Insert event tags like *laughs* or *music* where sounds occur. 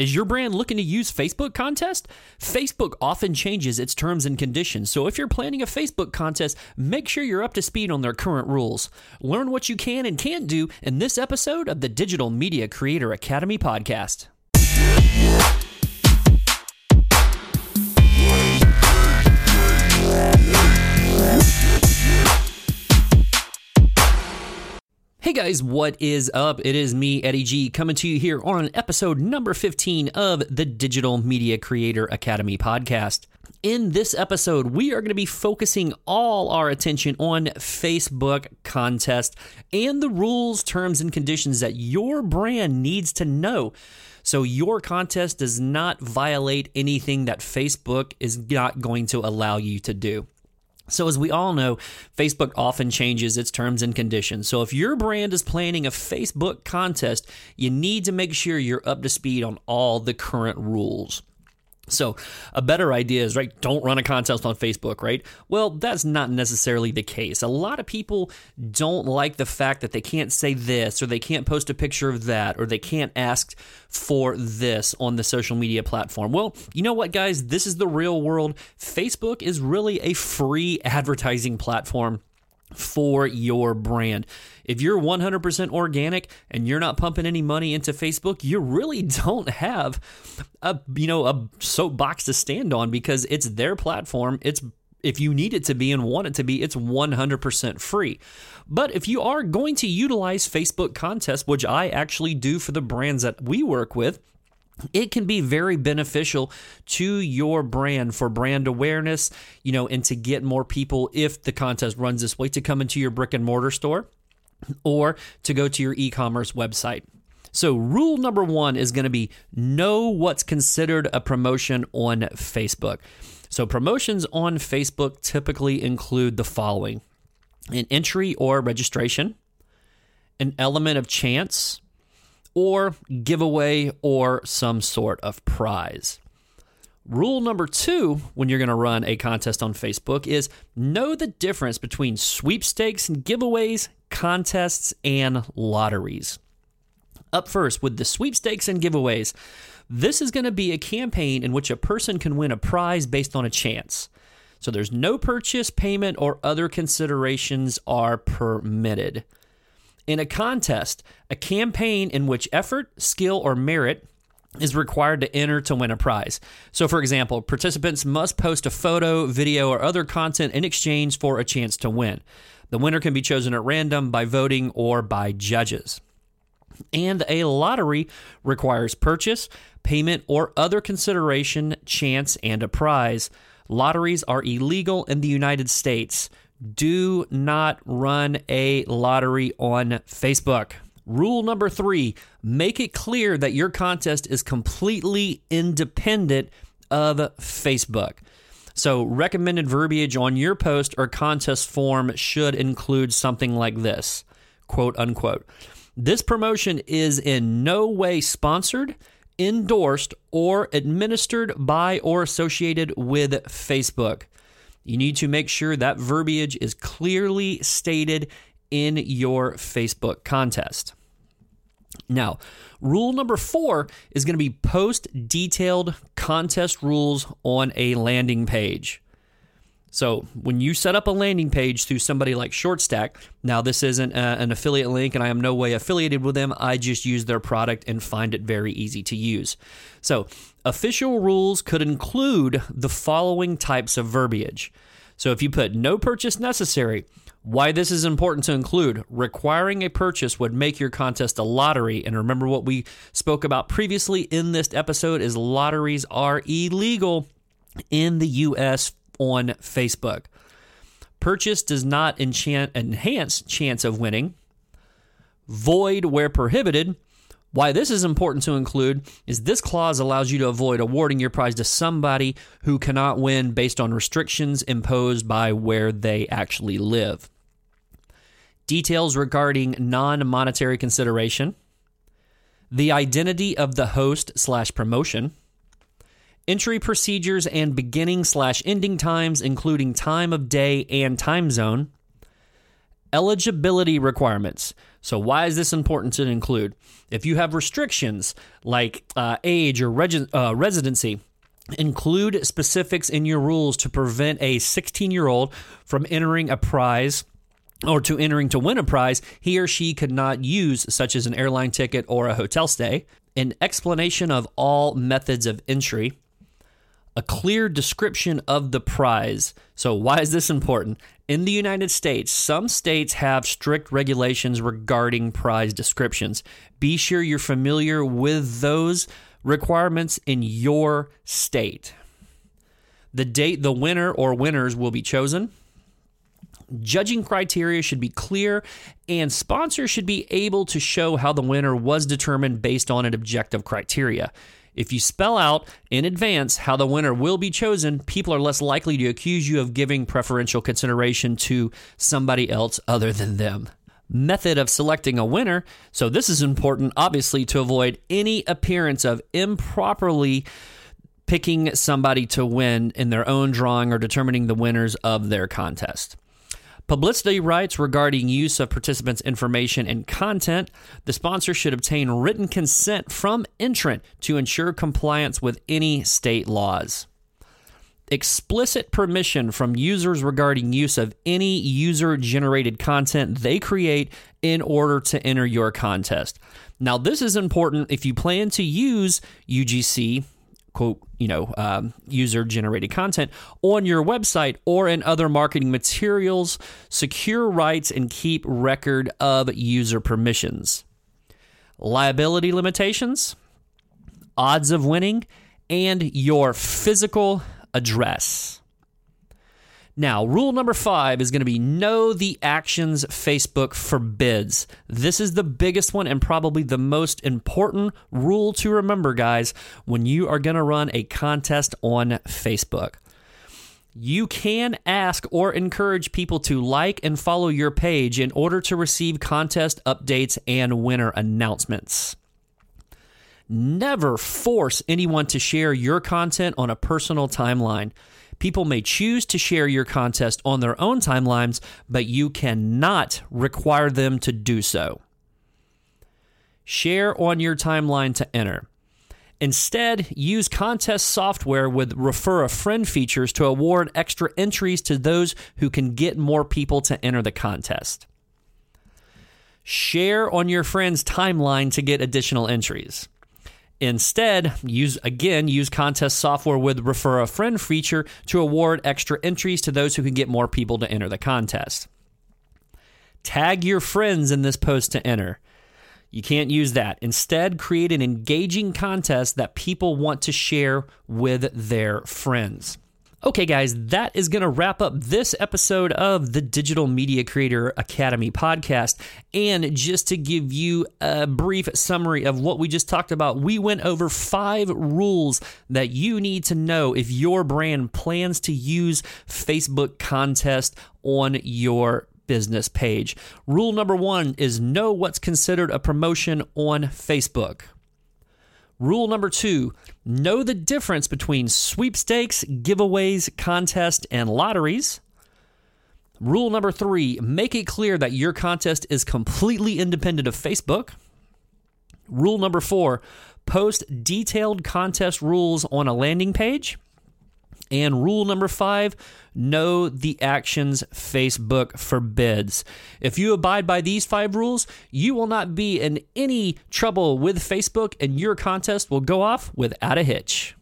Is your brand looking to use Facebook contest? Facebook often changes its terms and conditions, so if you're planning a Facebook contest, make sure you're up to speed on their current rules. Learn what you can and can't do in this episode of the Digital Media Creator Academy podcast. Hey guys, what is up? It is me, Eddie G, coming to you here on episode number 15 of the Digital Media Creator Academy podcast. In this episode, we are going to be focusing all our attention on Facebook contest and the rules, terms, and conditions that your brand needs to know so your contest does not violate anything that Facebook is not going to allow you to do. So, as we all know, Facebook often changes its terms and conditions. So, if your brand is planning a Facebook contest, you need to make sure you're up to speed on all the current rules. So, a better idea is, right, don't run a contest on Facebook, right? Well, that's not necessarily the case. A lot of people don't like the fact that they can't say this, or they can't post a picture of that, or they can't ask for this on the social media platform. Well, you know what, guys? This is the real world. Facebook is really a free advertising platform for your brand. If you're 100% organic and you're not pumping any money into Facebook, you really *laughs* don't have a you know a soapbox to stand on because it's their platform. It's if you need it to be and want it to be, it's 100% free. But if you are going to utilize Facebook contests, which I actually do for the brands that we work with, it can be very beneficial to your brand for brand awareness, you know, and to get more people if the contest runs this way to come into your brick and mortar store or to go to your e commerce website. So, rule number one is going to be know what's considered a promotion on Facebook. So, promotions on Facebook typically include the following an entry or registration, an element of chance, or giveaway or some sort of prize. Rule number two when you're going to run a contest on Facebook is know the difference between sweepstakes and giveaways, contests, and lotteries. Up first, with the sweepstakes and giveaways, this is going to be a campaign in which a person can win a prize based on a chance. So there's no purchase, payment, or other considerations are permitted. In a contest, a campaign in which effort, skill, or merit is required to enter to win a prize. So, for example, participants must post a photo, video, or other content in exchange for a chance to win. The winner can be chosen at random by voting or by judges. And a lottery requires purchase, payment, or other consideration, chance, and a prize. Lotteries are illegal in the United States do not run a lottery on Facebook. Rule number three make it clear that your contest is completely independent of Facebook. So, recommended verbiage on your post or contest form should include something like this quote unquote. This promotion is in no way sponsored, endorsed, or administered by or associated with Facebook. You need to make sure that verbiage is clearly stated in your Facebook contest. Now, rule number four is going to be post detailed contest rules on a landing page. So, when you set up a landing page through somebody like ShortStack, now this isn't a, an affiliate link and I am no way affiliated with them. I just use their product and find it very easy to use. So, official rules could include the following types of verbiage. So, if you put no purchase necessary, why this is important to include requiring a purchase would make your contest a lottery. And remember what we spoke about previously in this episode is lotteries are illegal in the US on Facebook. Purchase does not enchant, enhance chance of winning. Void where prohibited. Why this is important to include is this clause allows you to avoid awarding your prize to somebody who cannot win based on restrictions imposed by where they actually live. Details regarding non monetary consideration, the identity of the host slash promotion, entry procedures and beginning slash ending times, including time of day and time zone, eligibility requirements. So, why is this important to include? If you have restrictions like uh, age or reg- uh, residency, include specifics in your rules to prevent a 16 year old from entering a prize or to entering to win a prize he or she could not use, such as an airline ticket or a hotel stay, an explanation of all methods of entry, a clear description of the prize. So, why is this important? In the United States, some states have strict regulations regarding prize descriptions. Be sure you're familiar with those requirements in your state. The date the winner or winners will be chosen. Judging criteria should be clear, and sponsors should be able to show how the winner was determined based on an objective criteria. If you spell out in advance how the winner will be chosen, people are less likely to accuse you of giving preferential consideration to somebody else other than them. Method of selecting a winner. So, this is important, obviously, to avoid any appearance of improperly picking somebody to win in their own drawing or determining the winners of their contest. Publicity rights regarding use of participants' information and content. The sponsor should obtain written consent from entrant to ensure compliance with any state laws. Explicit permission from users regarding use of any user generated content they create in order to enter your contest. Now, this is important if you plan to use UGC quote, you know, um, user generated content on your website or in other marketing materials, secure rights, and keep record of user permissions. Liability limitations, odds of winning, and your physical address. Now, rule number five is going to be know the actions Facebook forbids. This is the biggest one and probably the most important rule to remember, guys, when you are going to run a contest on Facebook. You can ask or encourage people to like and follow your page in order to receive contest updates and winner announcements. Never force anyone to share your content on a personal timeline. People may choose to share your contest on their own timelines, but you cannot require them to do so. Share on your timeline to enter. Instead, use contest software with refer a friend features to award extra entries to those who can get more people to enter the contest. Share on your friend's timeline to get additional entries. Instead, use again use contest software with refer a friend feature to award extra entries to those who can get more people to enter the contest. Tag your friends in this post to enter. You can't use that. Instead, create an engaging contest that people want to share with their friends. Okay, guys, that is going to wrap up this episode of the Digital Media Creator Academy podcast. And just to give you a brief summary of what we just talked about, we went over five rules that you need to know if your brand plans to use Facebook contest on your business page. Rule number one is know what's considered a promotion on Facebook. Rule number two know the difference between sweepstakes, giveaways, contests, and lotteries. Rule number three make it clear that your contest is completely independent of Facebook. Rule number four post detailed contest rules on a landing page. And rule number five know the actions Facebook forbids. If you abide by these five rules, you will not be in any trouble with Facebook and your contest will go off without a hitch.